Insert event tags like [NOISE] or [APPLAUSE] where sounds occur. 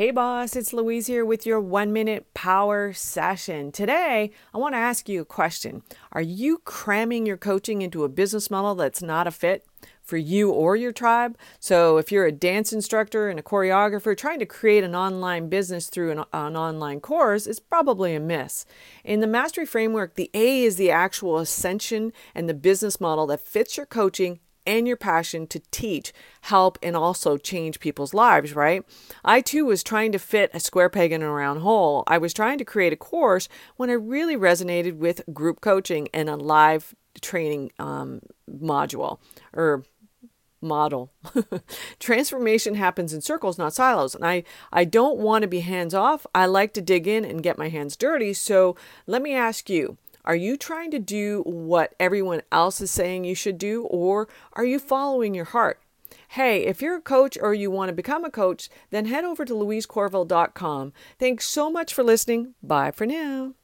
Hey boss, it's Louise here with your one minute power session. Today, I want to ask you a question. Are you cramming your coaching into a business model that's not a fit for you or your tribe? So, if you're a dance instructor and a choreographer trying to create an online business through an, an online course, it's probably a miss. In the mastery framework, the A is the actual ascension and the business model that fits your coaching and your passion to teach, help, and also change people's lives, right? I too was trying to fit a square peg in a round hole. I was trying to create a course when I really resonated with group coaching and a live training um, module or model. [LAUGHS] Transformation happens in circles, not silos. And I, I don't want to be hands off. I like to dig in and get my hands dirty. So let me ask you are you trying to do what everyone else is saying you should do, or are you following your heart? Hey, if you're a coach or you want to become a coach, then head over to louisecorville.com. Thanks so much for listening. Bye for now.